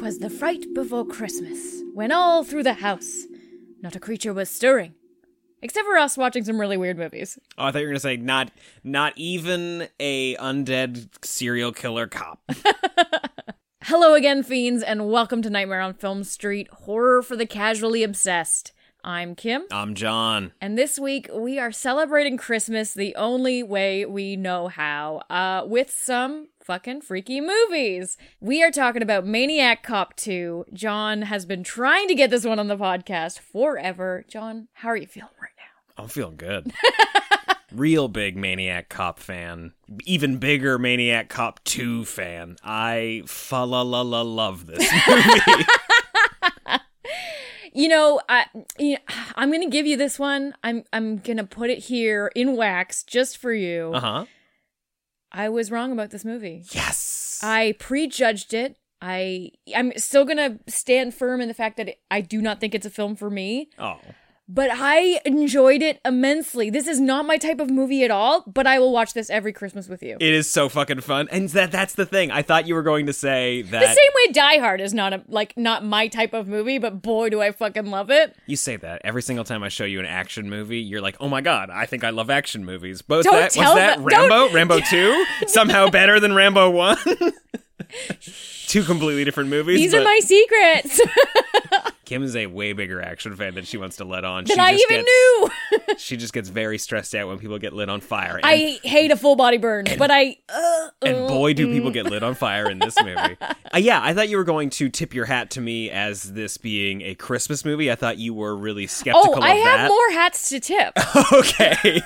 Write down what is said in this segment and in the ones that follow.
Twas the fright before Christmas, when all through the house not a creature was stirring, except for us watching some really weird movies. Oh, I thought you were gonna say not not even a undead serial killer cop. Hello again, fiends, and welcome to Nightmare on Film Street Horror for the Casually Obsessed. I'm Kim, I'm John. and this week we are celebrating Christmas the only way we know how, uh, with some fucking freaky movies. We are talking about Maniac Cop 2. John has been trying to get this one on the podcast forever. John, how are you feeling right now? I'm feeling good. Real big Maniac Cop fan. Even bigger Maniac Cop 2 fan. I fa la la la love this movie. You know, I, you know, I'm gonna give you this one. I'm I'm gonna put it here in wax just for you. uh huh. I was wrong about this movie. Yes. I prejudged it. I I'm still gonna stand firm in the fact that it, I do not think it's a film for me. oh. But I enjoyed it immensely. This is not my type of movie at all. But I will watch this every Christmas with you. It is so fucking fun. And that that's the thing. I thought you were going to say that the same way Die Hard is not a like not my type of movie, but boy do I fucking love it. You say that every single time I show you an action movie, you're like, "Oh my god, I think I love action movies." But Don't that what's tell that? them- Rambo, Rambo Two, somehow better than Rambo One. Two completely different movies. These are my secrets Kim is a way bigger action fan than she wants to let on. that she I just even gets, knew. She just gets very stressed out when people get lit on fire. And, I hate a full body burn, but I. Uh, and boy, do people get lit on fire in this movie. Uh, yeah, I thought you were going to tip your hat to me as this being a Christmas movie. I thought you were really skeptical Oh, I that. have more hats to tip. okay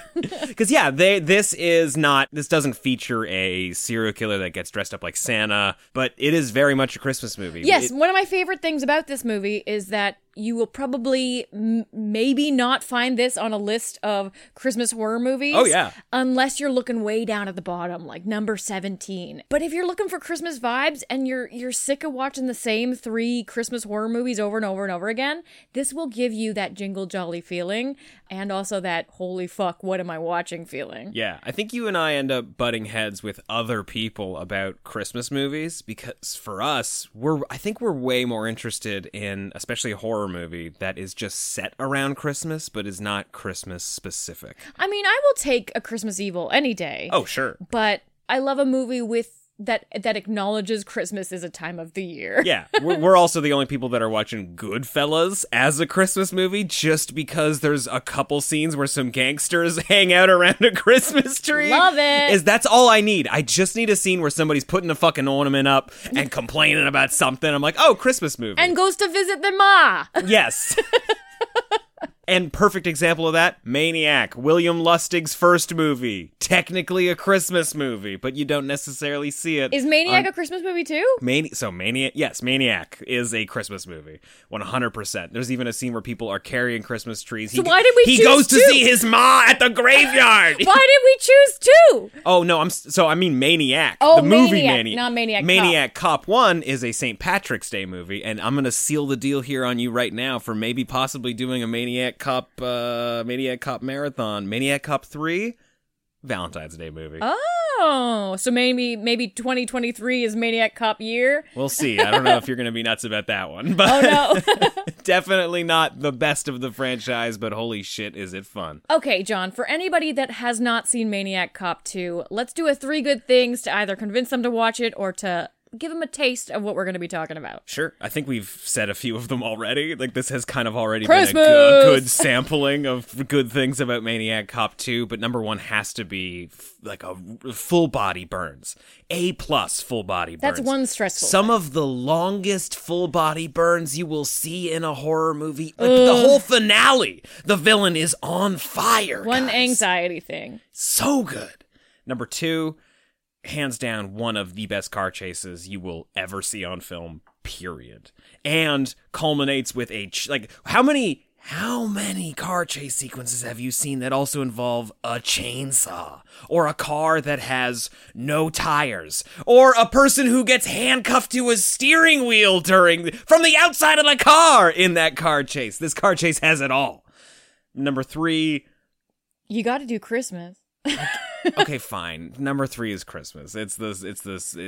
because yeah they this is not this doesn't feature a serial killer that gets dressed up like santa but it is very much a christmas movie Yes, It- one of my favorite things about this movie is that you will probably m- maybe not find this on a list of Christmas horror movies. Oh, yeah. Unless you're looking way down at the bottom, like number 17. But if you're looking for Christmas vibes and you're you're sick of watching the same three Christmas horror movies over and over and over again, this will give you that jingle jolly feeling and also that holy fuck, what am I watching feeling. yeah i think you and i end up butting heads with other people about christmas movies because for us we're i think we're way more interested in especially a horror movie that is just set around christmas but is not christmas specific I mean, I will take a Christmas Evil any day. oh sure but I love a movie with that that acknowledges Christmas is a time of the year. Yeah, we're, we're also the only people that are watching Goodfellas as a Christmas movie just because there's a couple scenes where some gangsters hang out around a Christmas tree. Love it. Is that's all I need. I just need a scene where somebody's putting a fucking ornament up and complaining about something. I'm like, oh, Christmas movie. And goes to visit the ma. yes. And perfect example of that, Maniac, William Lustig's first movie. Technically a Christmas movie, but you don't necessarily see it. Is Maniac on- a Christmas movie too? Mani- so Maniac, yes, Maniac is a Christmas movie, one hundred percent. There's even a scene where people are carrying Christmas trees. So why did we He goes to see his ma at the graveyard. Why did we choose two? oh no, I'm so I mean Maniac, Oh, the movie Maniac, Maniac, not Maniac Cop. Maniac Cop One is a St. Patrick's Day movie, and I'm gonna seal the deal here on you right now for maybe possibly doing a Maniac Cop, uh, Maniac Cop marathon. Maniac Cop Three, Valentine's Day movie. Oh, so maybe maybe 2023 is Maniac Cop year. We'll see. I don't know if you're going to be nuts about that one, but Oh no. definitely not the best of the franchise, but holy shit, is it fun. okay, John, for anybody that has not seen Maniac Cop 2, let's do a three good things to either convince them to watch it or to give them a taste of what we're going to be talking about. Sure. I think we've said a few of them already. Like, this has kind of already Christmas! been a good, good sampling of good things about Maniac Cop 2, but number one has to be f- like a full body burns. A plus full body burns. That's one stressful Some of the longest full body burns you will see in a horror movie. Like, the whole finale, the villain is on fire. One guys. anxiety thing. so good. Number two, hands down, one of the best car chases you will ever see on film. period. And culminates with a ch- like how many how many car chase sequences have you seen that also involve a chainsaw or a car that has no tires or a person who gets handcuffed to a steering wheel during from the outside of the car in that car chase? This car chase has it all. Number 3, You got to do Christmas. Okay, fine. Number three is Christmas. It's this. It's this. uh,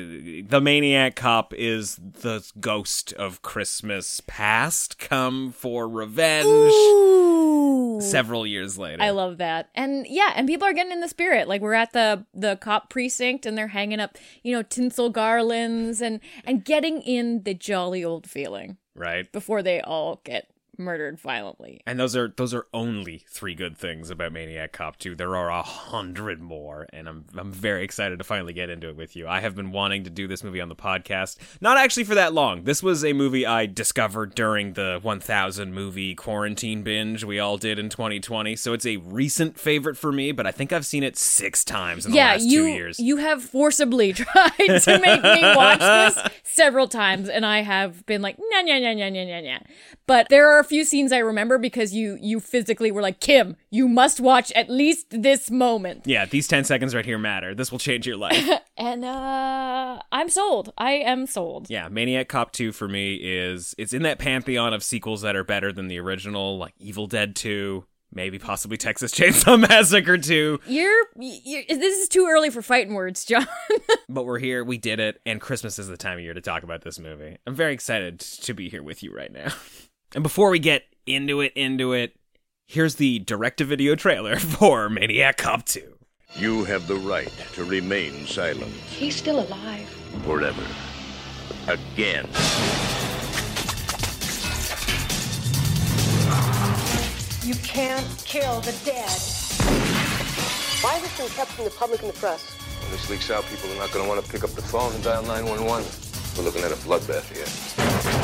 the maniac cop is the ghost of Christmas past, come for revenge. Ooh. Several years later, I love that. And yeah, and people are getting in the spirit. Like we're at the the cop precinct and they're hanging up, you know, tinsel garlands and and getting in the jolly old feeling right. before they all get murdered violently. And those are those are only three good things about Maniac Cop 2. There are a hundred more, and I'm I'm very excited to finally get into it with you. I have been wanting to do this movie on the podcast, not actually for that long. This was a movie I discovered during the 1000 movie quarantine binge we all did in 2020. So it's a recent favorite for me, but I think I've seen it six times in the last you two years. you have forcibly tried to make me watch this several times, and I have been like, nah, nah, nah, nah, nah, nah, nah. But there are few scenes I remember because you you physically were like, Kim, you must watch at least this moment. yeah, these 10 seconds right here matter. This will change your life. And uh I'm sold. I am sold. Yeah, Maniac Cop 2 for me is it's in that pantheon of sequels that are better than the original, like Evil Dead 2, maybe possibly Texas Chainsaw Massacre 2. You're, you're this is too early for fighting words, John. But we're here, we did it, and Christmas is the time of year to talk about this movie. I'm very excited to be here with you right now. And before we get into it, into it, here's the direct-to-video trailer for Maniac Cop 2. You have the right to remain silent He's still alive. forever. Again. You can't kill the dead. Why has this been kept from the public and the press? When this leaks out, people are not going to want to pick up the phone and dial 911. We're looking at a bloodbath here.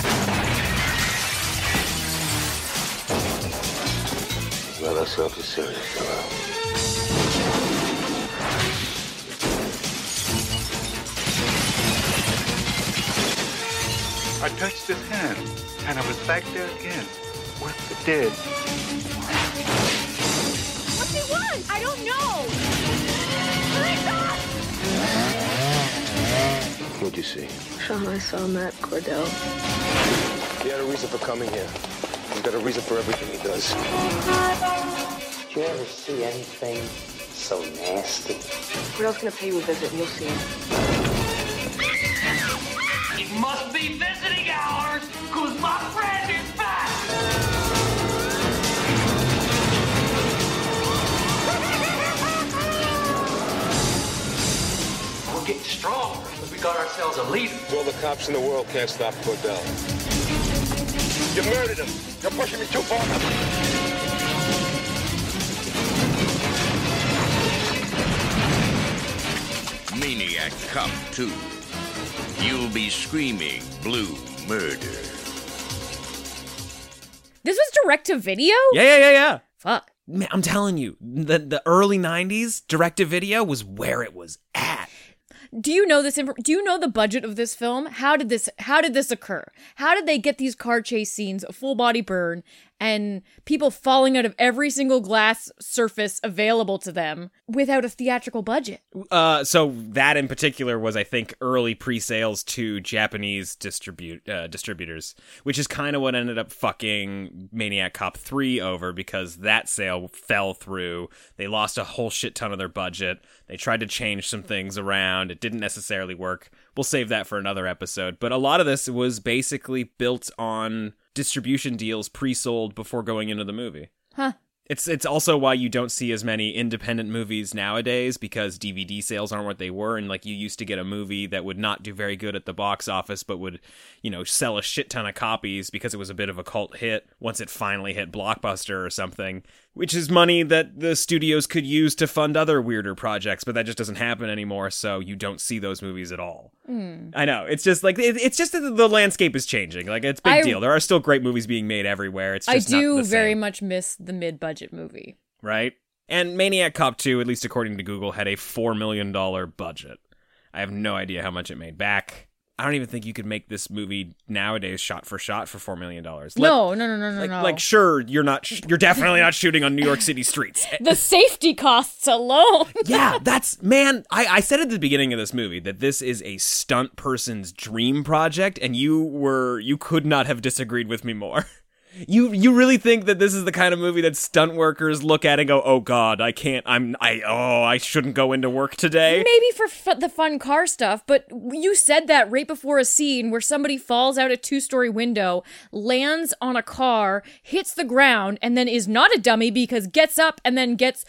Let ourselves be serious, fellow. I touched his hand, and I was back there again with the dead. What do you want? I don't know. What'd you see? Sean, I saw Matt Cordell. He had a reason for coming here. He's got a reason for everything he does. Did you ever see anything so nasty? Cordell's gonna pay you a visit, and you'll see him. It must be visiting hours, cause my friend is back! We're getting stronger because we got ourselves a leader. All the cops in the world can't stop Cordell. You murdered him. You're pushing me too far. Maniac Cop 2. You'll be screaming blue murder. this was direct to video? Yeah, yeah, yeah, yeah. Fuck. Man, I'm telling you, the the early '90s direct-to-video was where it was at. Do you know this inf- do you know the budget of this film? How did this how did this occur? How did they get these car chase scenes, a full body burn and people falling out of every single glass surface available to them without a theatrical budget? Uh, so that in particular was, I think, early pre-sales to Japanese distribute uh, distributors, which is kind of what ended up fucking Maniac Cop three over because that sale fell through. They lost a whole shit ton of their budget. They tried to change some things around. It didn't necessarily work. We'll save that for another episode. But a lot of this was basically built on distribution deals pre-sold before going into the movie. Huh. It's it's also why you don't see as many independent movies nowadays because DVD sales aren't what they were and like you used to get a movie that would not do very good at the box office but would, you know, sell a shit ton of copies because it was a bit of a cult hit once it finally hit Blockbuster or something, which is money that the studios could use to fund other weirder projects, but that just doesn't happen anymore, so you don't see those movies at all. Hmm. I know. It's just like it, it's just that the landscape is changing. Like it's a big I- deal. There are still great movies being made everywhere. It's I do very much miss the mid-budget movie. right? And Maniac Cop 2, at least according to Google, had a $4 million budget. I have no idea how much it made back. I don't even think you could make this movie nowadays shot for shot for four million dollars. no, no, no, no, no, like, no. like sure, you're not. Sh- you're definitely not shooting on New York City streets. the safety costs alone. yeah, that's man. I, I said at the beginning of this movie that this is a stunt person's dream project, and you were you could not have disagreed with me more. You you really think that this is the kind of movie that stunt workers look at and go, "Oh God, I can't. I'm I oh I shouldn't go into work today." Maybe for f- the fun car stuff, but you said that right before a scene where somebody falls out a two story window, lands on a car, hits the ground, and then is not a dummy because gets up and then gets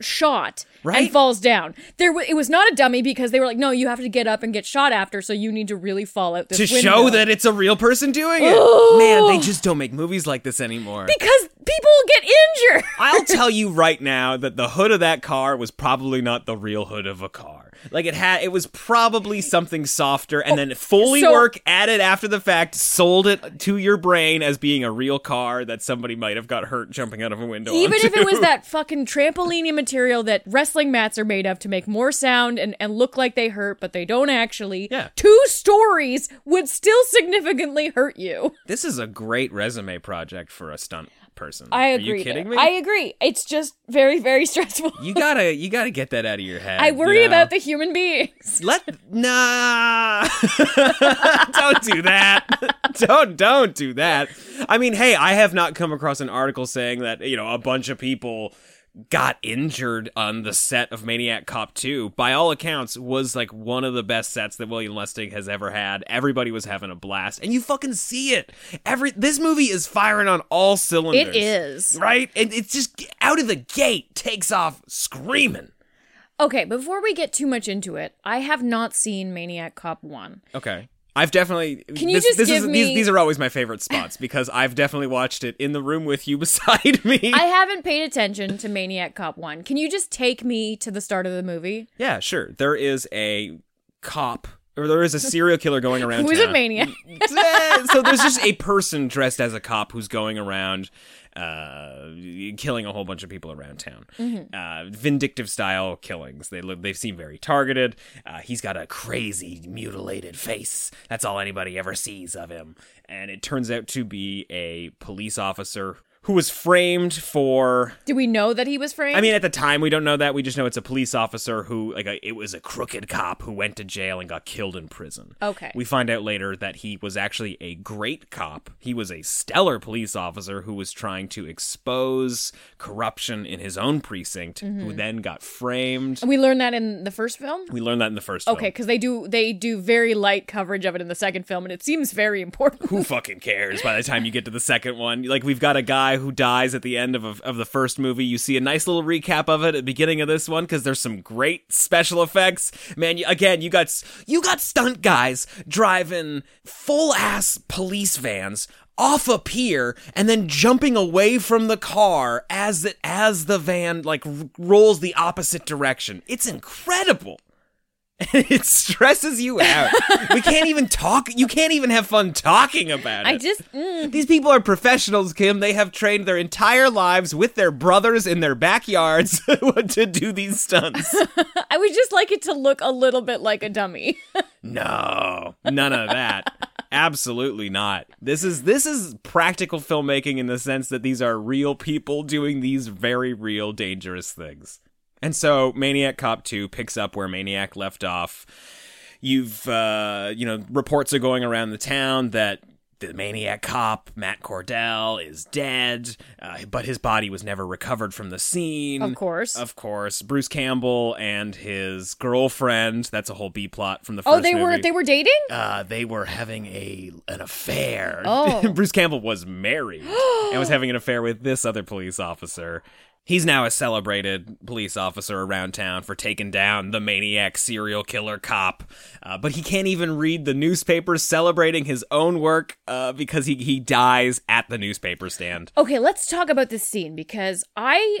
shot Right? and falls down. There, w- it was not a dummy because they were like, no, you have to get up and get shot after, so you need to really fall out this to window. show that it's a real person doing it. Man, they just don't make movies like this anymore. because people get injured. I'll tell you right now that the hood of that car was probably not the real hood of a car. Like it had, it was probably something softer, and oh, then fully so- work added after the fact, sold it to your brain as being a real car that somebody might have got hurt jumping out of a window. Even if it was that fucking trampoline material that wrestling mats are made of to make more sound and, and look like they hurt, but they don't actually, Yeah. two stories would still significantly hurt you. this is a great resume project for a stunt person. I Are agree. you kidding me? I agree. It's just very, very stressful. you gotta, you gotta get that out of your head. I you worry know? about the human beings. Let nah. don't do that. don't don't do that. I mean, hey, I have not come across an article saying that you know a bunch of people got injured on the set of Maniac Cop 2. By all accounts, was like one of the best sets that William Lustig has ever had. Everybody was having a blast, and you fucking see it. Every this movie is firing on all cylinders. It is. right, and it's just out of the gate takes off screaming. Okay, before we get too much into it, I have not seen Maniac Cop 1. Okay. I've definitely. Can you this, just this give is, me- These, these are always my favorite spots because I've definitely watched it in the room with you beside me. I haven't paid attention to Maniac Cop 1. Can you just take me to the start of the movie? yeah, sure. There is a cop, or there is a serial killer going around. Who's a maniac? Eh, so there's just a person dressed as a cop who's going around uh, killing a whole bunch of people around town. Mm-hmm. Uh, vindictive style killings. They look, they seem very targeted. Uh, he's got a crazy mutilated face. That's all anybody ever sees of him. And it turns out to be a police officer who was framed for Do we know that he was framed? I mean, at the time, we don't know that. We just know it's a police officer who, like, a, it was a crooked cop who went to jail and got killed in prison. Okay. We find out later that he was actually a great cop. He was a stellar police officer who was trying to expose corruption in his own precinct, Mm-hmm. who then got framed. and we learned that in the first film? We learned that in the first Okay, because they do they do very light coverage of it in the second film, and it seems very important. Who fucking cares by the time you get to the second one? Like, we've got a guy who dies at the end of, of, of the first movie. You see a nice little recap of it at the beginning of this one because there's some great special effects. Man, you, again, you got you got stunt guys driving full ass police vans off a pier and then jumping away from the car as it as the van like rolls the opposite direction. It's incredible. it stresses you out. we can't even talk. You can't even have fun talking about it. I just mm. These people are professionals, Kim. They have trained their entire lives with their brothers in their backyards to do these stunts. I would just like it to look a little bit like a dummy. No, none of that. Absolutely not. This is this is practical filmmaking in the sense that these are real people doing these very real dangerous things. And so Maniac Cop 2 picks up where Maniac left off. You've uh, you know, reports are going around the town that the maniac cop Matt Cordell is dead, uh, but his body was never recovered from the scene. Of course. of course. Bruce Campbell and his girlfriend—that's a whole B plot from the first oh, first they were they were dating? Uh, they were having a an affair. Oh. Bruce Campbell was married and was having an affair with this other police officer. He's now a celebrated police officer around town for taking down the maniac serial killer cop. Uh, but he can't even read the newspapers celebrating his own work uh, because he, he dies at the newspaper stand. Okay, let's talk about this scene because I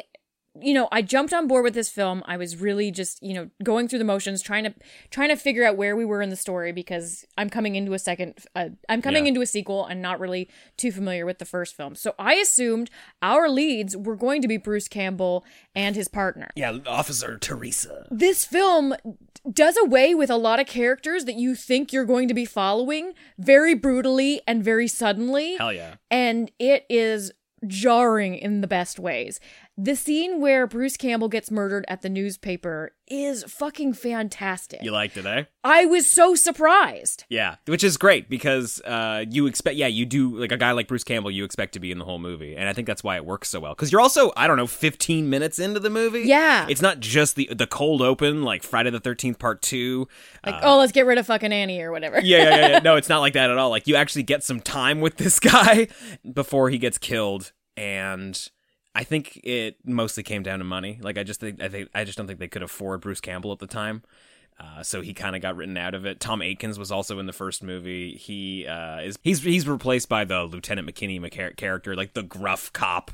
you know, I jumped on board with this film. I was really just, you know, going through the motions, trying to trying to figure out where we were in the story because I'm coming into a second uh, I'm coming Yeah. into a sequel and not really too familiar with the first film. So I assumed our leads were going to be Bruce Campbell and his partner. Yeah, Officer Teresa. This film does away with a lot of characters that you think you're going to be following very brutally and very suddenly Hell yeah. and it is jarring in the best ways. The scene where Bruce Campbell gets murdered at the newspaper is fucking fantastic. You liked it, eh? I was so surprised. Yeah, which is great because uh, you expect, yeah, you do like a guy like Bruce Campbell, you expect to be in the whole movie, and I think that's why it works so well. Because you're also, I don't know, 15 minutes into the movie. Yeah. it's not just the the cold open like Friday the 13th Part Two. Like, oh, let's get rid of fucking Annie or whatever. yeah, yeah, yeah, yeah. No, it's not like that at all. Like you actually get some time with this guy before he gets killed, and I think it mostly came down to money. Like I just think I think I just don't think they could afford Bruce Campbell at the time. Uh, so he kind of got written out of it. Tom Atkins was also in the first movie. He uh, is he's he's replaced by the Lieutenant McKinney character, like the gruff cop,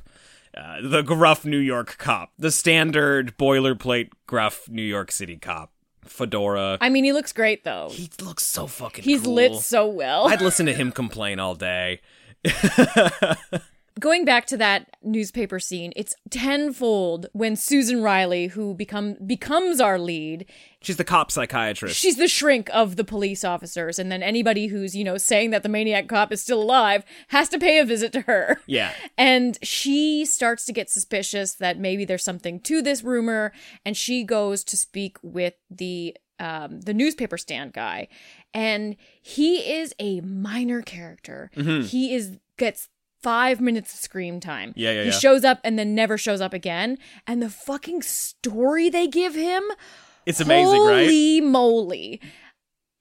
uh, the gruff New York cop, the standard boilerplate gruff New York City cop, fedora. I mean, he looks great though. he looks so fucking. He's cool. lit so well. I'd listen to him complain all day. Going back to that newspaper scene, it's tenfold when Susan Riley, who become becomes our lead, She's the cop psychiatrist. she's the shrink of the police officers, and then anybody who's you know saying that the maniac cop is still alive has to pay a visit to her. yeah. And she starts to get suspicious that maybe there's something to this rumor, and she goes to speak with the um, the newspaper stand guy, and he is a minor character. He is gets five minutes of screen time. Yeah, yeah, He yeah. shows up and then never shows up again, and the fucking story they give him. It's amazing, right? Holy moly.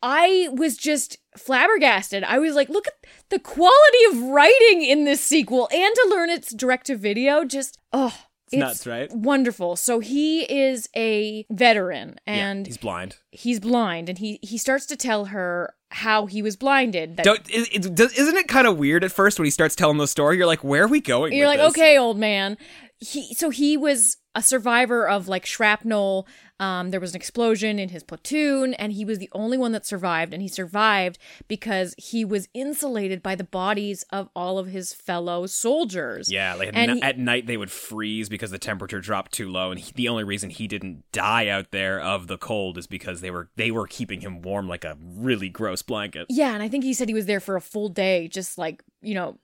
I was just flabbergasted. I was like, look at the quality of writing in this sequel and to learn it's direct to video. Just, oh, it's, nuts, right? Wonderful. So he is a veteran and yeah, he's blind. he's blind and he, he starts to tell her how he was blinded. That Don't, is, is, does, isn't it kind of weird at first when he starts telling the story? You're like, where are we going? You're like, this? okay, old man. He so he was a survivor of like shrapnel. Um, there was an explosion in his platoon, and he was the only one that survived. And he survived because he was insulated by the bodies of all of his fellow soldiers. Yeah, like at, ni- he- at night they would freeze because the temperature dropped too low, and he, the only reason he didn't die out there of the cold is because they were they were keeping him warm like a really gross blanket. Yeah, and I think he said he was there for a full day, just like, you know,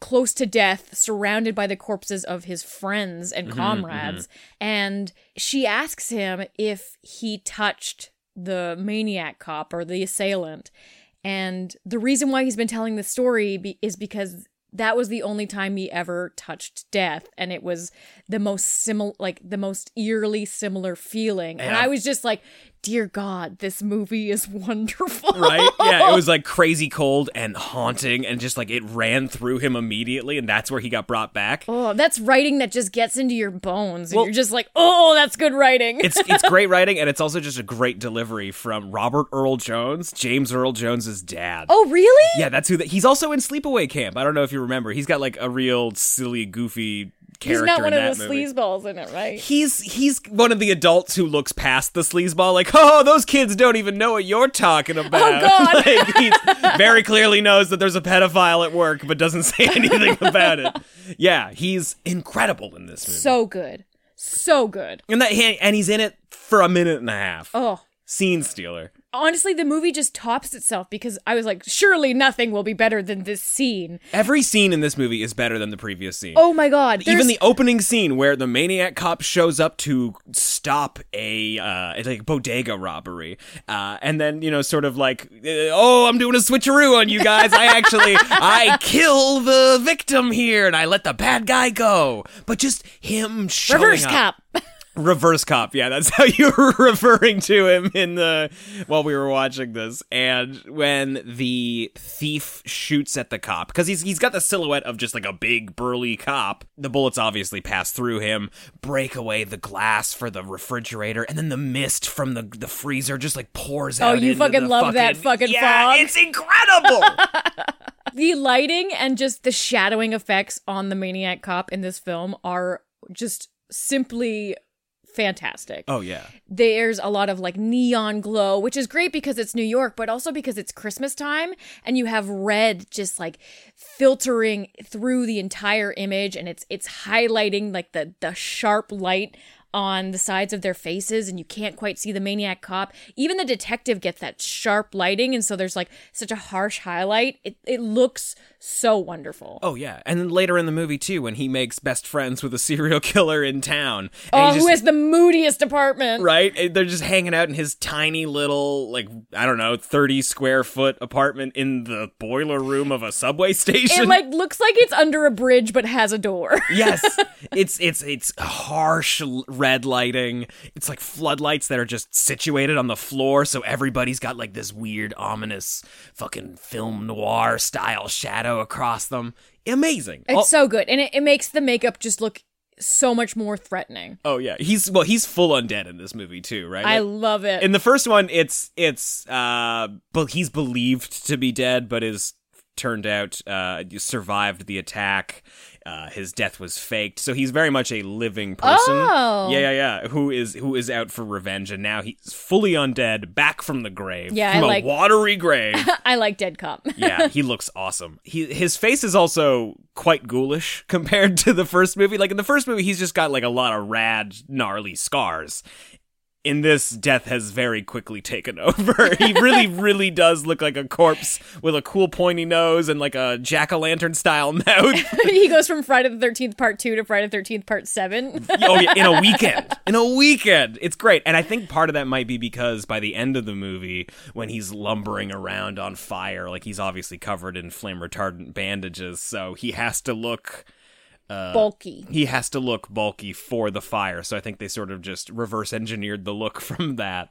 close to death, surrounded by the corpses of his friends and mm-hmm, comrades. Mm-hmm. And she asks him if he touched the maniac cop or the assailant. And the reason why he's been telling the story be- is because that was the only time he ever touched death and it was the most similar like the most eerily similar feeling and i was just like dear god this movie is wonderful Right? Yeah, it was like crazy cold and haunting, and just like it ran through him immediately, and that's where he got brought back. Oh, that's writing that just gets into your bones. And Well- you're just like, oh, that's good writing. it's it's great writing, and it's also just a great delivery from Robert Earl Jones, James Earl Jones's dad. oh, really? Yeah, that's who. The, he's also in Sleepaway Camp. I don't know if you remember. He's got like a real silly, goofy He's not one of movie. sleazeballs in it, right? He's he's one of the adults who looks past the sleazeball, like, oh, those kids don't even know what you're talking oh, about. Oh, God. like, he very clearly knows that there's a pedophile at work, but doesn't say anything about it. Yeah, he's incredible in this movie. So good. So good. and that and he's in it for a minute and a half. Oh. Scene stealer. Honestly, the movie just tops itself because I was like, surely nothing will be better than this scene. Every scene in this movie is better than the previous scene. Oh my god. Even the opening scene where the maniac cop shows up to stop a uh, like bodega robbery, uh, and then you know, sort of like, uh, oh, I'm doing a switcheroo on you guys. I actually I kill the victim here, and I let the bad guy go. But just him showing reverse up. cop. Reverse cop, yeah, that's how you were referring to him in the while we were watching this. And when the thief shoots at the cop, because he's he's got the silhouette of just like a big burly cop, the bullets obviously pass through him, break away the glass for the refrigerator, and then the mist from the the freezer just like pours Oh, out. Oh, you into fucking the love that fucking yeah, fog. It's incredible. the lighting and just the shadowing effects on the maniac cop in this film are just simply fantastic. Oh yeah. There's a lot of like neon glow, which is great because it's New York, but also because it's Christmas time and you have red just like filtering through the entire image and it's it's highlighting like the the sharp light on the sides of their faces and you can't quite see the maniac cop. Even the detective gets that sharp lighting and so there's like such a harsh highlight. It it looks so wonderful. Oh yeah, and then later in the movie too, when he makes best friends with a serial killer in town. Oh, he who has the moodiest apartment? right? They're just hanging out in his tiny little, like I don't know, thirty square foot apartment in the boiler room of a subway station. It like looks like it's under a bridge but has a door. yes, it's it's it's harsh l- red lighting. It's like floodlights that are just situated on the floor, so everybody's got like this weird, ominous, fucking film noir style shadow across them. Amazing. It's All- so good. And it, it makes the makeup just look so much more threatening. oh yeah, he's well, he's full undead in this movie too, right? I love it. in the first one it's it's uh but he's believed to be dead but is turned out uh survived the attack uh his death was faked so he's very much a living person Oh. yeah yeah yeah who is who is out for revenge and now he's fully undead back from the grave Yeah, from I a like- watery grave I like Dead Cop. yeah, he looks awesome. He his face is also quite ghoulish compared to the first movie. Like in the first movie, he's just got like a lot of rad, gnarly scars. In this, death has very quickly taken over. he really, really does look like a corpse with a cool pointy nose and like a jack o' lantern style mouth. he goes from Friday the 13th part 2 to Friday the 13th part 7. oh yeah, in a weekend. In a weekend. It's great. And I think part of that might be because by the end of the movie, when he's lumbering around on fire, like he's obviously covered in flame retardant bandages, so he has to look Uh, bulky. he has to look bulky for the fire. So I think they sort of just reverse engineered the look from that.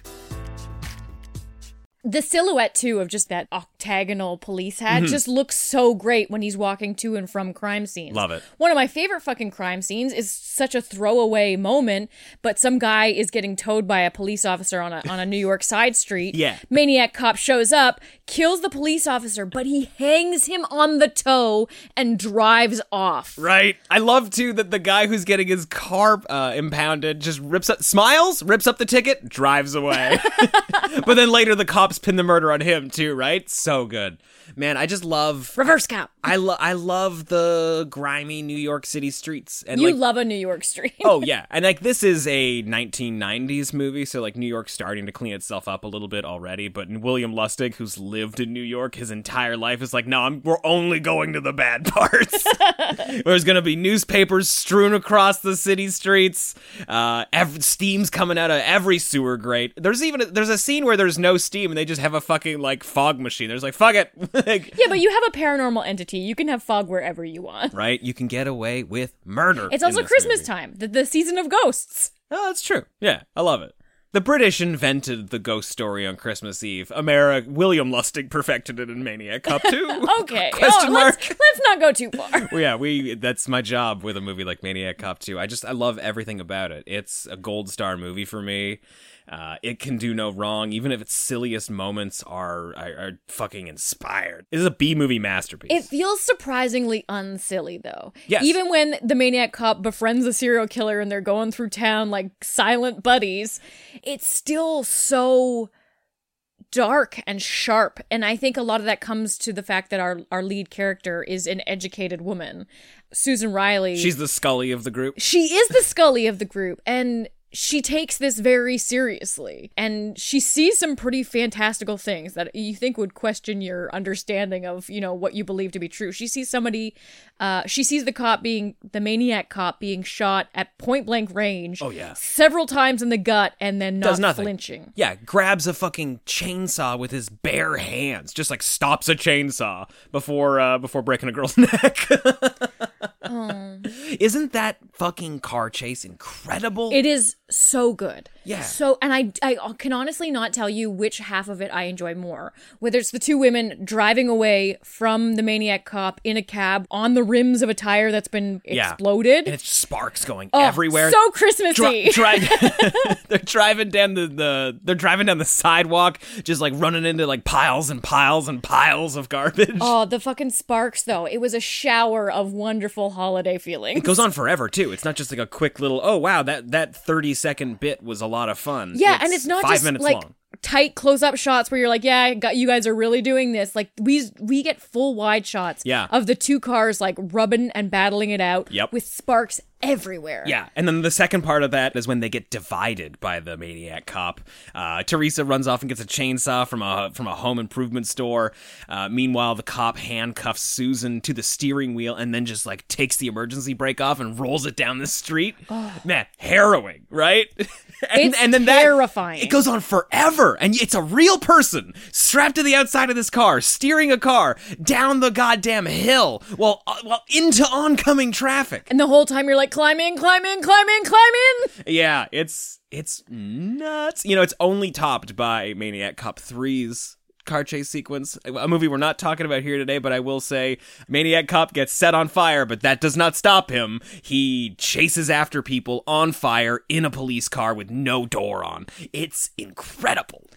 The silhouette too of just that octagonal police hat Mhm. just looks so great when he's walking to and from crime scenes. Love it. One of my favorite fucking crime scenes is such a throwaway moment, but some guy is getting towed by a police officer on a on a New York side street. Yeah. Maniac cop shows up, kills the police officer, but he hangs him on the tow and drives off. Right. I love too that the guy who's getting his car uh, impounded just rips up, smiles, rips up the ticket, drives away. but then later the cops pin the murder on him too. Right. So good, man. I just love reverse cop. I love I love the grimy New York City streets and you like. love a New York street. oh yeah, and like this is a 1990s movie, so like New York's starting to clean itself up a little bit already. But William Lustig, who's lived in New York his entire life, is like, no, I'm, we're only going to the bad parts. There's gonna be newspapers strewn across the city streets. Uh, steam's coming out of every sewer grate. There's even a, there's a scene where there's no steam and they just have a fucking like fog machine. There's like fuck it, Like, Yeah, but you have a paranormal entity. You can have fog wherever you want. right? You can get away with murder. It's also Christmas movie. time, the, the season of ghosts. Oh, that's true. Yeah, I love it. The British invented the ghost story on Christmas Eve. America, William Lustig perfected it in Maniac Cop 2. Okay. Question oh, mark. Let's, let's not go too far. well, yeah, we that's my job with a movie like Maniac Cop 2. I just I love everything about it. It's a gold star movie for me. Uh, it can do no wrong, even if its silliest moments are, are are fucking inspired. It is a B movie masterpiece. It feels surprisingly unsilly, though. Yes. Even when the maniac cop befriends a serial killer and they're going through town like silent buddies, it's still so dark and sharp. And I think a lot of that comes to the fact that our, our lead character is an educated woman. Susan Riley. She's the Scully of the group. she is the Scully of the group. And she takes this very seriously and she sees some pretty fantastical things that you think would question your understanding of you know what you believe to be true she sees somebody uh she sees the cop being the maniac cop being shot at point blank range Oh, yeah. several times in the gut and then not Does nothing. flinching Yeah, grabs a fucking chainsaw with his bare hands, just like stops a chainsaw before uh, before breaking a girl's neck. Isn't that fucking car chase incredible? It is so good. Yeah. So, and I, I can honestly not tell you which half of it I enjoy more. Whether it's the two women driving away from the maniac cop in a cab on the rims of a tire that's been Yeah. exploded. and it's sparks going Oh, everywhere. So Christmassy. Dri- dri- they're driving down the, the they're driving down the sidewalk, just like running into like piles and piles and piles of garbage. oh, the fucking sparks though. It was a shower of wonderful holiday feelings. It goes on forever too. It's not just like a quick little. Oh wow, that that thirty second bit was a lot of fun. Yeah, and it's not five just minutes like long. Tight close up shots where you're like, yeah, I got, you guys are really doing this. Like we we get full wide shots Yeah. of the two cars like rubbing and battling it out Yep. with sparks everywhere. Yeah, and then the second part of that is when they get divided by the maniac cop. Uh, Teresa runs off and gets a chainsaw from a from a home improvement store. Uh, meanwhile, the cop handcuffs Susan to the steering wheel and then just like takes the emergency brake off and rolls it down the street. Man, harrowing, right? and, It's terrifying. it goes on forever, and it's a real person strapped to the outside of this car, steering a car down the goddamn hill while uh, while into oncoming traffic. And the whole time you're like, climb in, climb in, climb in, climb in. Yeah, it's it's nuts. You know, it's only topped by Maniac Cop 3's car chase sequence, a movie we're not talking about here today, but I will say Maniac Cop gets set on fire, but that does not stop him. He chases after people on fire in a police car with no door on. It's incredible.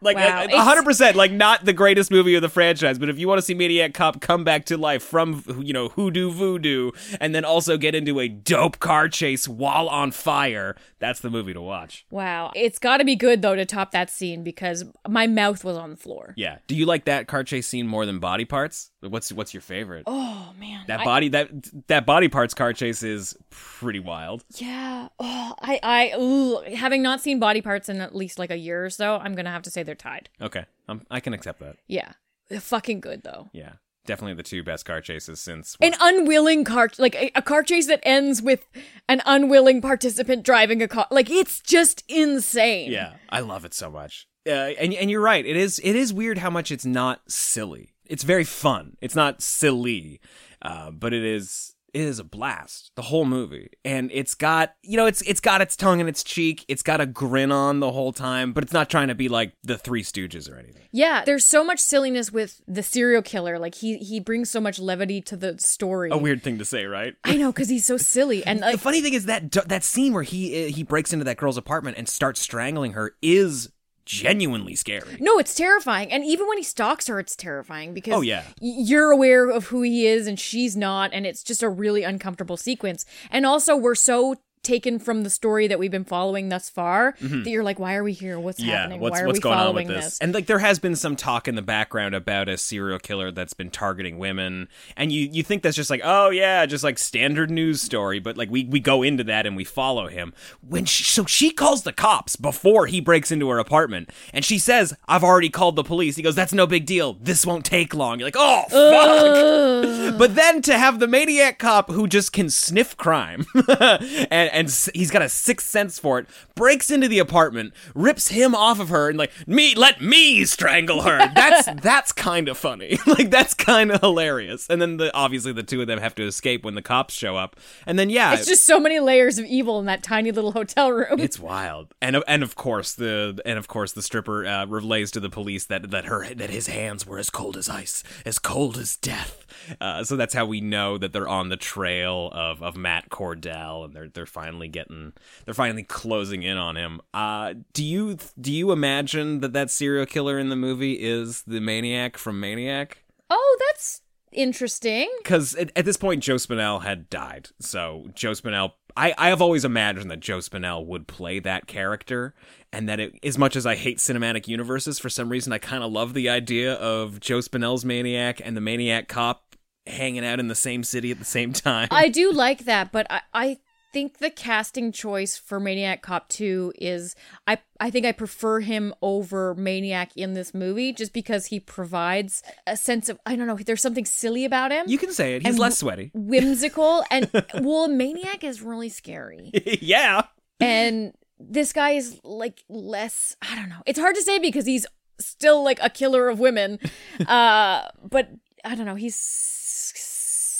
Like Wow, a- a hundred percent, like not the greatest movie of the franchise, but if you want to see Maniac Cop come back to life from you know hoodoo voodoo, and then also get into a dope car chase while on fire, that's the movie to watch. Wow. It's got to be good though to top that scene because my mouth was on the floor. Yeah. Do you like that car chase scene more than body parts? What's what's your favorite? Oh man. that I- body that that body parts car chase is pretty wild. yeah. Oh, I I ugh. having not seen body parts in at least like a year or so, I'm going to have to say they're tied. Okay, um, I can accept that. Yeah. They're fucking good though. Yeah, definitely the two best car chases since. An unwilling car like a, a car chase that ends with an unwilling participant driving a car. Like it's just insane. Yeah, I love it so much. Uh, and and you're right. It is it is weird how much it's not silly. It's very fun. It's not silly, uh, but it is is a blast. The whole movie, and it's got you know it's it's got its tongue in its cheek. It's got a grin on the whole time, but it's not trying to be like the Three Stooges or anything. Yeah, there's so much silliness with the serial killer. Like he he brings so much levity to the story. A weird thing to say, right? I know because he's so silly and the funny thing is that that scene where he uh, he breaks into that girl's apartment and starts strangling her is genuinely scary. no, it's terrifying. And even when he stalks her, it's terrifying because Oh, yeah. you're aware of who he is and she's not, and it's just a really uncomfortable sequence. And also, we're so taken from the story that we've been following thus far that you're like, why are we here? What's Mm-hmm. yeah, happening? what's why are what's we going on following with this? And like there has been some talk in the background about a serial killer that's been targeting women, and you you think that's just like oh yeah, just like standard news story, but like we we go into that and we follow him when she, so she calls the cops before he breaks into her apartment, and she says I've already called the police. He goes that's no big deal. This won't take long. You're like oh fuck. But then to have the maniac cop who just can sniff crime and, and he's got a sixth sense for it, breaks into the apartment, rips him off of her, and like me, let me strangle her. That's that's kind of funny. like that's kind of hilarious. And then the obviously the two of them have to escape when the cops show up. And then yeah, It's just so many layers of evil in that tiny little hotel room. it's wild, and and of course the and of course the stripper uh, relays to the police that that her that his hands were as cold as ice, as cold as death. Uh, so that's how we know that they're on the trail of, of Matt Cordell, and they're they're finally getting they're finally closing in on him. Uh, do you do you imagine that that serial killer in the movie is the maniac from Maniac? oh, that's interesting. because at, at this point Joe Spinell had died. So Joe Spinell, I, I have always imagined that Joe Spinell would play that character, and that it, as much as I hate cinematic universes, for some reason I kind of love the idea of Joe Spinell's Maniac and the Maniac cop hanging out in the same city at the same time. I do like that, but I, I think the casting choice for Maniac Cop 2 is I I think I prefer him over Maniac in this movie just because he provides a sense of I don't know, there's something silly about him. You can say it. He's less sweaty. whimsical and well Maniac is really scary. yeah. and this guy is like less I don't know. It's hard to say because he's still like a killer of women. uh but I don't know, he's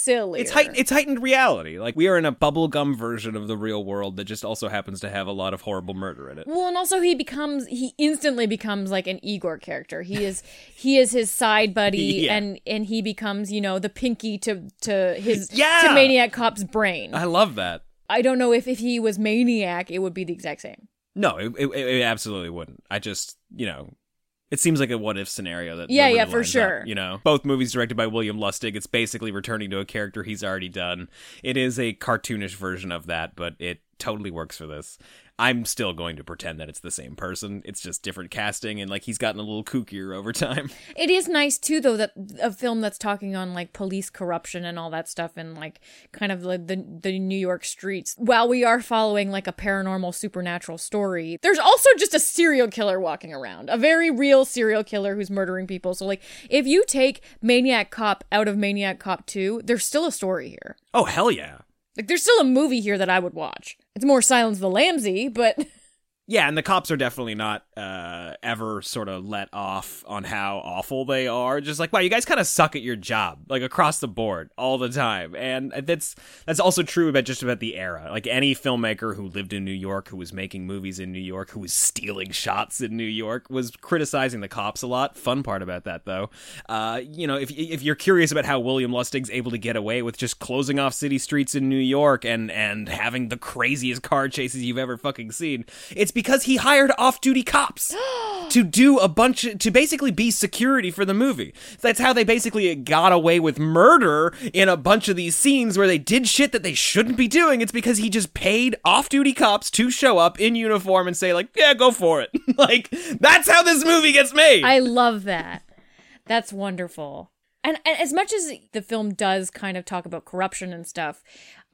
silly. It's heightened, it's heightened reality. Like we are in a bubblegum version of the real world that just also happens to have a lot of horrible murder in it. Well, and also he becomes he instantly becomes like an Igor character. He is he is his side buddy Yeah. and and he becomes, you know, the pinky to to his Yeah! to Maniac Cop's brain. I love that. I don't know if if he was Maniac, it would be the exact same. No, it, it, it absolutely wouldn't. I just, you know, it seems like a what if scenario that Yeah, yeah, for sure. up, you know, both movies directed by William Lustig. It's basically returning to a character he's already done. It is a cartoonish version of that, but it totally works for this. I'm still going to pretend that it's the same person. It's just different casting, and like he's gotten a little kookier over time. It is nice too, though, that a film that's talking on like police corruption and all that stuff, and like kind of like the the New York streets. While we are following like a paranormal supernatural story, there's also just a serial killer walking around, a very real serial killer who's murdering people. So like, if you take Maniac Cop out of Maniac Cop Two, there's still a story here. Oh hell yeah! Like, there's still a movie here that I would watch. It's more Silence of the Lambsy, but Yeah, and the cops are definitely not uh, ever sort of let off on how awful they are. Just like, wow, you guys kind of suck at your job, like across the board, all the time. And that's that's also true about just about the era. Like any filmmaker who lived in New York, who was making movies in New York, who was stealing shots in New York, was criticizing the cops a lot. Fun part about that, though, uh, you know, if if you're curious about how William Lustig's able to get away with just closing off city streets in New York and and having the craziest car chases you've ever fucking seen, it's because he hired off-duty cops to do a bunch of, to basically be security for the movie. That's how they basically got away with murder in a bunch of these scenes where they did shit that they shouldn't be doing. It's because he just paid off-duty cops to show up in uniform and say like, "Yeah, go for it." like that's how this movie gets made. I love that. That's wonderful. And, and as much as the film does kind of talk about corruption and stuff,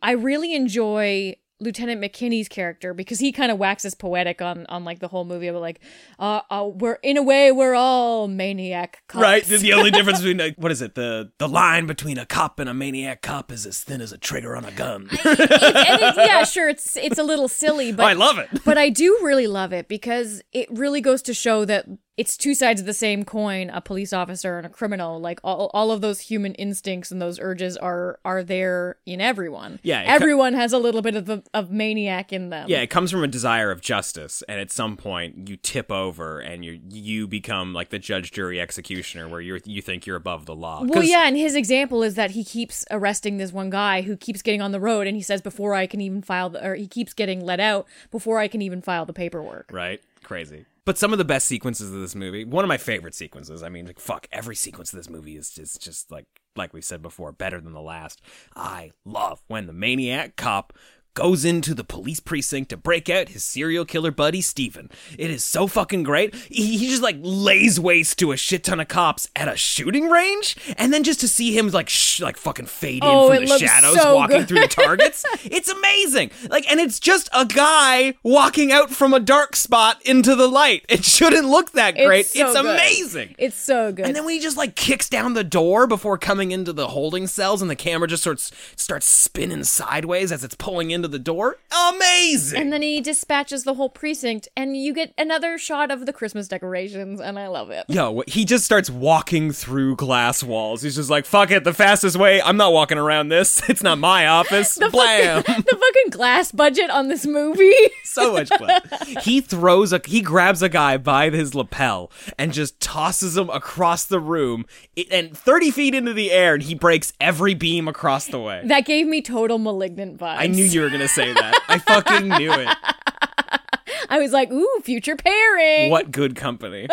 I really enjoy Lieutenant McKinney's character because he kind of waxes poetic on on like the whole movie about like, uh, uh we're in a way we're all maniac cops. Right. The, the only difference between like, what is it? The the line between a cop and a maniac cop is as thin as a trigger on a gun. and it, yeah, sure, it's it's a little silly, but I love it. but I do really love it because it really goes to show that it's two sides of the same coin a police officer and a criminal like all, all of those human instincts and those urges are are there in everyone Yeah, it co- everyone has a little bit of the, of maniac in them Yeah, it comes from a desire of justice, and at some point you tip over and you you become like the judge, jury, executioner, where you you think you're above the law. well yeah and his example is that he keeps arresting this one guy who keeps getting on the road and he says before i can even file the or he keeps getting let out before i can even file the paperwork right? Crazy. But some of the best sequences of this movie, one of my favorite sequences. I mean, like, fuck, every sequence of this movie is just, just like, like we said before, better than the last. I love when the maniac cop goes into the police precinct to break out his serial killer buddy Steven. It is so fucking great. He, he just like lays waste to a shit ton of cops at a shooting range, and then just to see him like sh- like fucking fade Oh, in from the shadows, so walking good. through the targets. it's amazing. Like, and it's just a guy walking out from a dark spot into the light. It shouldn't look that great. It's, so good. amazing. it's so good And then when he just like kicks down the door before coming into the holding cells, and the camera just starts starts spinning sideways as it's pulling into the door. Amazing. And then he dispatches the whole precinct, and you get another shot of the Christmas decorations, and I love it. Yo, he just starts walking through glass walls. He's just like, "Fuck it, the fastest way. I'm not walking around this. It's not my office." The Blam. fucking, the fucking glass budget on this movie. so much fun. he throws a he grabs a guy by his lapel and just tosses him across the room and 30 feet into the air and he breaks every beam across the way. that gave me total malignant vibes. I knew you were going to say that. I fucking knew it. I was like, ooh, future pairing. What good company.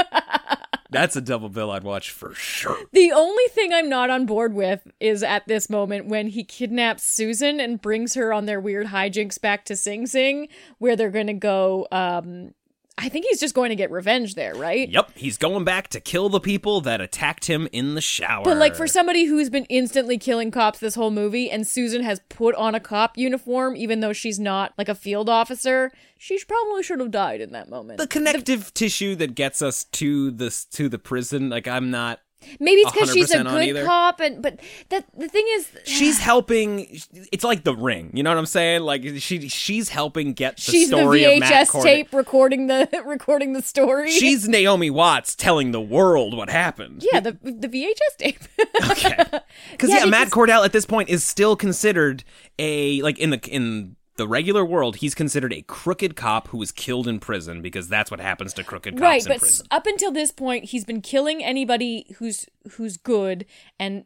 That's a double bill I'd watch for sure. The only thing I'm not on board with is at this moment when he kidnaps Susan and brings her on their weird hijinks back to Sing Sing, where they're going to go. Um, I think he's just going to get revenge there, right? Yep, he's going back to kill the people that attacked him in the shower. But like for somebody who's been instantly killing cops this whole movie, and Susan has put on a cop uniform, even though she's not like a field officer, she probably should have died in that moment. the connective tissue that gets us to this to the prison, like I'm not Maybe it's because she's a good cop, and but that the thing is, she's helping it's like the ring you know what i'm saying? Like she she's helping get the she's the story of Matt VHS tape recording the recording the story. she's naomi watts telling the world what happened. Yeah, the the VHS tape. okay. Because Yeah, yeah, matt cordell at this point is still considered a like in the in the regular world he's considered a crooked cop who was killed in prison because that's what happens to crooked cops right in but prison. up until this point he's been killing anybody who's who's good and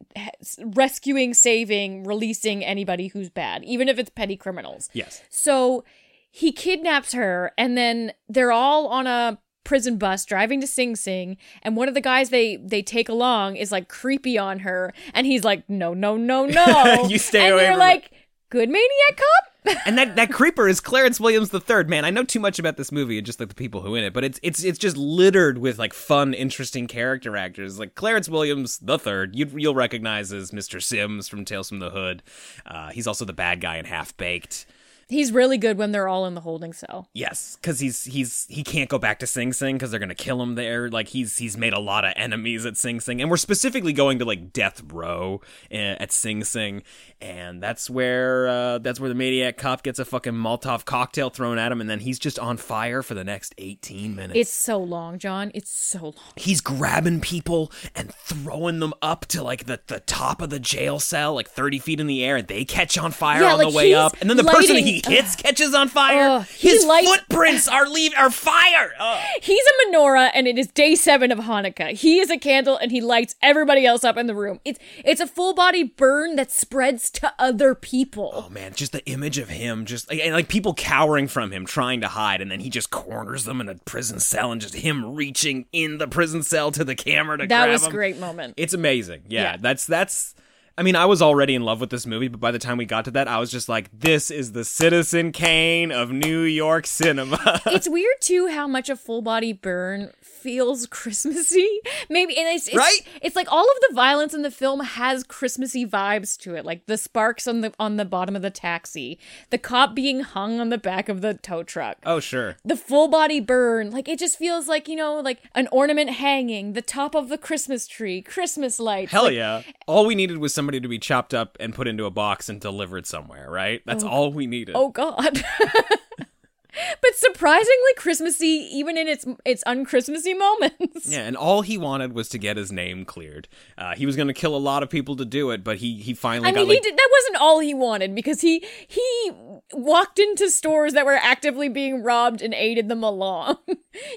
rescuing saving releasing anybody who's bad even if it's petty criminals. Yes. So he kidnaps her and then they're all on a prison bus driving to Sing Sing and one of the guys they they take along is like creepy on her and he's like no no no no. You stay and away you're like good maniac cop and that, that creeper is Clarence Williams the third. Man, I know too much about this movie and just like the people who in it, but it's it's it's just littered with like fun, interesting character actors. Like Clarence Williams the third, you you'll recognize as Mr. Simms from Tales from the Hood. Uh, he's also the bad guy in Half Baked. He's really good when they're all in the holding cell. Yes, because he's he's he can't go back to Sing Sing because they're gonna kill him there. Like he's he's made a lot of enemies at Sing Sing, and we're specifically going to like Death Row uh, at Sing Sing, and that's where uh, that's where the maniac cop gets a fucking Molotov cocktail thrown at him, and then he's just on fire for the next eighteen minutes. it's so long john. It's so long. He's grabbing people and throwing them up to like the, the top of the jail cell, like thirty feet in the air, and they catch on fire Yeah, on like, the way up, and then the person he hits catches on fire. Oh, he His lights- footprints are leave are fire. Ugh. He's a menorah, and it is day seven of Hanukkah. He is a candle, and he lights everybody else up in the room. It's it's a full body burn that spreads to other people. Oh man, just the image of him, just like, and like people cowering from him, trying to hide, and then he just corners them in a prison cell, and just him reaching in the prison cell to the camera to that grab was him. great moment. It's amazing. Yeah, Yeah. that's that's. I mean, I was already in love with this movie, but by the time we got to that, I was just like, "This is the Citizen Kane of New York cinema." it's weird too how much a full body burn feels Christmassy. Maybe and it's, it's Right? It's like all of the violence in the film has Christmassy vibes to it, like the sparks on the on the bottom of the taxi, the cop being hung on the back of the tow truck. oh sure, the full body burn like it just feels like you know like an ornament hanging the top of the christmas tree christmas lights hell Like, yeah! All we needed was somebody to be chopped up and put into a box and delivered somewhere, right? That's oh. all we needed. oh god but surprisingly christmassy even in its its unchristmassy moments Yeah, and all he wanted was to get his name cleared. Uh, he was going to kill a lot of people to do it, but he he finally I got mean, like he did, that wasn't all he wanted because he he walked into stores that were actively being robbed and aided them along.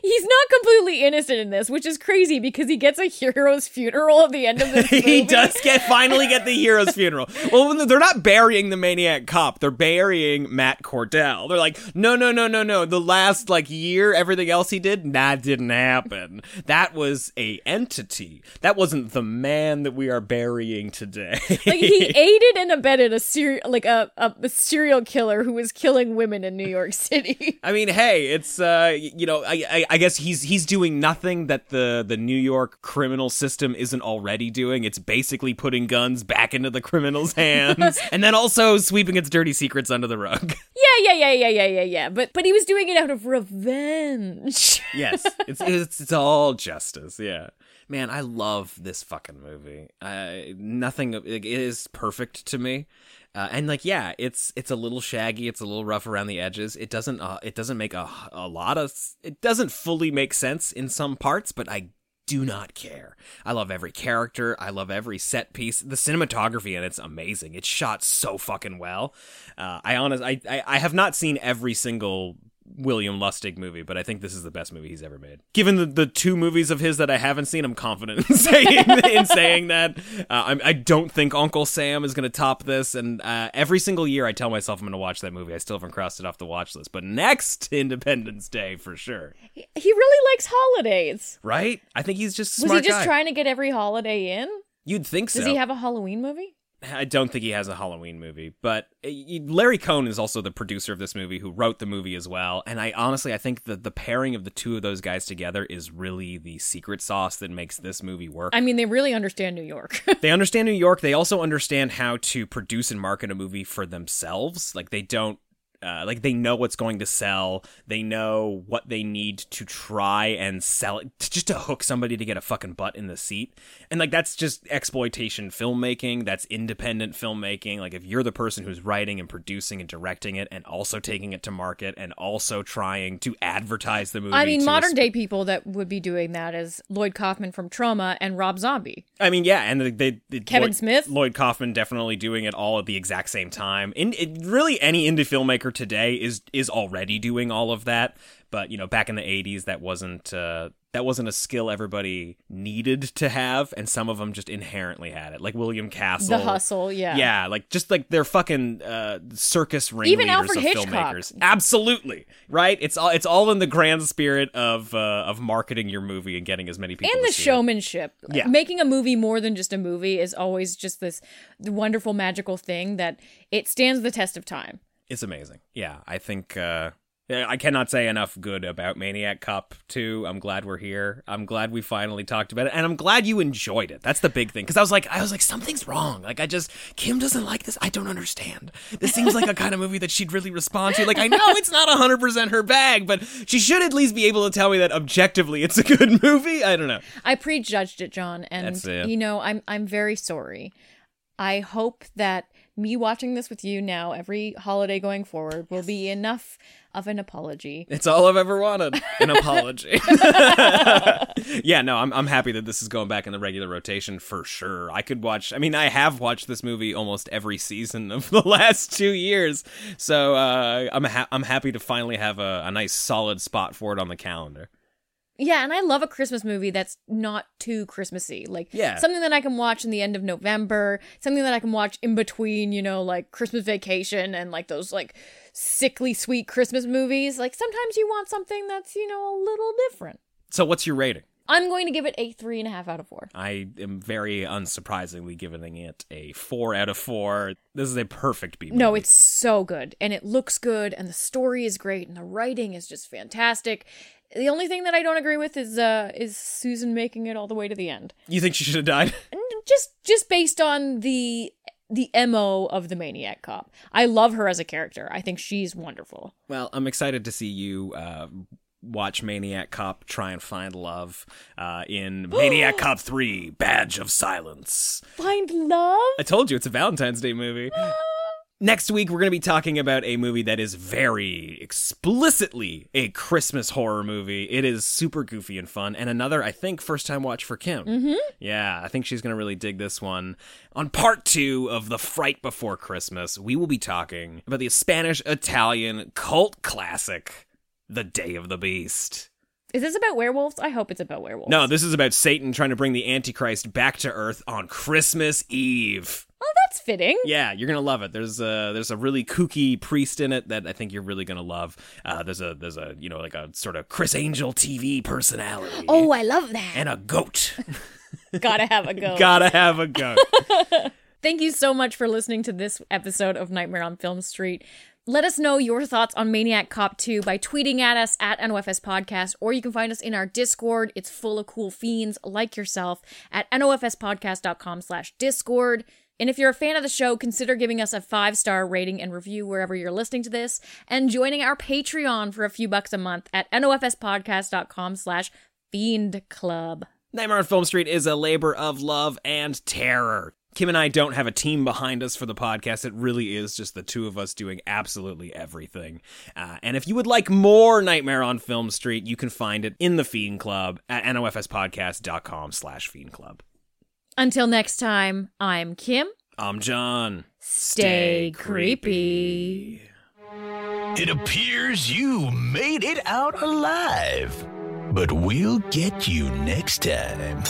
He's not completely innocent in this, which is crazy because he gets a hero's funeral at the end of this movie. he does get finally get the hero's funeral. Well, they're not burying the maniac cop; they're burying Matt Cordell. They're like, no, no, no, no, no. No. The last like year, everything else he did, that didn't happen. That was a entity. That wasn't the man that we are burying today. like he aided and abetted a serial like a, a, a serial killer who was killing women in New York City. I mean, hey, it's uh, you know, I, I I guess he's he's doing nothing that the the New York criminal system isn't already doing. It's basically putting guns back into the criminals' hands, and then also sweeping its dirty secrets under the rug. yeah, yeah, yeah, yeah, yeah, yeah, yeah. But but he was doing it out of revenge. yes, it's, it's it's all justice. Yeah, man, I love this fucking movie. Uh, nothing it is perfect to me. Uh, and like yeah, it's it's a little shaggy, it's a little rough around the edges. It doesn't uh, it doesn't make a a lot of it doesn't fully make sense in some parts, but I do not care. I love every character. I love every set piece. The cinematography in it's amazing. It's shot so fucking well. Uh, I honest I, I I have not seen every single William Lustig movie, but I think this is the best movie he's ever made. Given the, the two movies of his that I haven't seen, I'm confident in saying in saying that. Uh, I'm, I don't think Uncle Sam is going to top this, and uh, every single year I tell myself I'm going to watch that movie. I still haven't crossed it off the watch list, but next Independence Day for sure. he really likes holidays. Right? I think he's just Was he just guy. trying to get every holiday in? You'd think so. Does he have a Halloween movie? I don't think he has a Halloween movie, but uh, Larry Cohen is also the producer of this movie who wrote the movie as well. And I honestly, I think that the pairing of the two of those guys together is really the secret sauce that makes this movie work. I mean, they really understand New York. they understand New York. They also understand how to produce and market a movie for themselves. Like they don't uh, like they know what's going to sell. They know what they need to try and sell it just to hook somebody to get a fucking butt in the seat. And like that's just exploitation filmmaking. That's independent filmmaking. Like if you're the person who's writing and producing and directing it and also taking it to market and also trying to advertise the movie. I mean, modern sp- day people that would be doing that is Lloyd Kaufman from Troma and Rob Zombie. I mean, yeah, and they, they Kevin Lloyd, Smith? Lloyd Kaufman, definitely doing it all at the exact same time. In it, really, any indie filmmaker today is is already doing all of that. But you know, back in the '80s, that wasn't uh, that wasn't a skill everybody needed to have, and some of them just inherently had it, like William Castle, The Hustle, yeah. yeah, like just like they're fucking uh, circus ringleaders Even Alfred of Hitchcock. filmmakers. Absolutely, right? It's all it's all in the grand spirit of uh, of marketing your movie and getting as many people and to the see it. showmanship. Yeah. Making a movie more than just a movie is always just this wonderful, magical thing that it stands the test of time. It's amazing. Yeah, I think uh I cannot say enough good about Maniac Cop 2. I'm glad we're here. I'm glad we finally talked about it and I'm glad you enjoyed it. That's the big thing cuz I was like I was like something's wrong. Like I just Kim doesn't like this. I don't understand. This seems like a kind of movie that she'd really respond to. Like I know it's not 100% her bag, but she should at least be able to tell me that objectively it's a good movie. I don't know. I prejudged it, John, and it. you know, I'm I'm very sorry. I hope that me watching this with you now every holiday going forward will be enough of an apology. It's all I've ever wanted. An apology. yeah, no, I'm I'm happy that this is going back in the regular rotation for sure. I could watch. I mean, I have watched this movie almost every season of the last two years, so uh, I'm ha- I'm happy to finally have a, a nice solid spot for it on the calendar. Yeah, and I love a Christmas movie that's not too Christmassy. Like Yeah. something that I can watch in the end of November, something that I can watch in between, you know, like Christmas vacation and like those like sickly sweet Christmas movies. Like sometimes you want something that's, you know, a little different. So, what's your rating? I'm going to give it a three and a half out of four. I am very unsurprisingly giving it a four out of four. This is a perfect B movie. No, it's so good and it looks good and the story is great and the writing is just fantastic. The only thing that I don't agree with is uh is Susan making it all the way to the end. You think she should have died? Just just based on the the MO of the maniac cop. I love her as a character. I think she's wonderful. Well, I'm excited to see you uh, watch Maniac Cop try and find love uh, in Maniac Cop 3 Badge of Silence. Find love? I told you it's a Valentine's Day movie. Next week, we're going to be talking about a movie that is very explicitly a Christmas horror movie. It is super goofy and fun, and another, I think, first time watch for Kim. Mm-hmm. Yeah, I think she's going to really dig this one. On part two of The Fright Before Christmas, we will be talking about the Spanish Italian cult classic, The Day of the Beast. Is this about werewolves? I hope it's about werewolves. No, this is about Satan trying to bring the Antichrist back to Earth on Christmas Eve. Oh, that's fitting. Yeah, you're gonna love it. There's a there's a really kooky priest in it that I think you're really gonna love. Uh, there's a there's a you know like a sort of Criss Angel TV personality. Oh, I love that. and a goat. Gotta have a go. Gotta have a goat. Thank you so much for listening to this episode of Nightmare on Film Street. Let us know your thoughts on Maniac Cop 2 by tweeting at us at NOFS Podcast, or you can find us in our Discord. It's full of cool fiends like yourself at nofspodcast.com slash discord. And if you're a fan of the show, consider giving us a five-star rating and review wherever you're listening to this, and joining our Patreon for a few bucks a month at nofspodcast.com slash fiend club. Nightmare on Film Street is a labor of love and terror. Kim and I don't have a team behind us for the podcast. It really is just the two of us doing absolutely everything. Uh, and if you would like more Nightmare on Film Street, you can find it in the Fiend Club at nofspodcast.com slash Fiend Club. Until next time, I'm Kim. I'm John. Stay creepy. It appears you made it out alive, but we'll get you next time.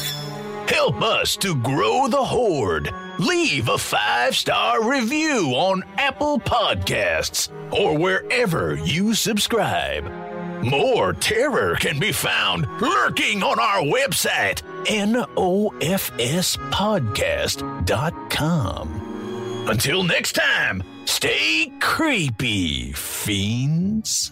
Help us to grow the horde. Leave a five star review on Apple Podcasts or wherever you subscribe. More terror can be found lurking on our website, nofspodcast.com. Until next time, stay creepy, fiends.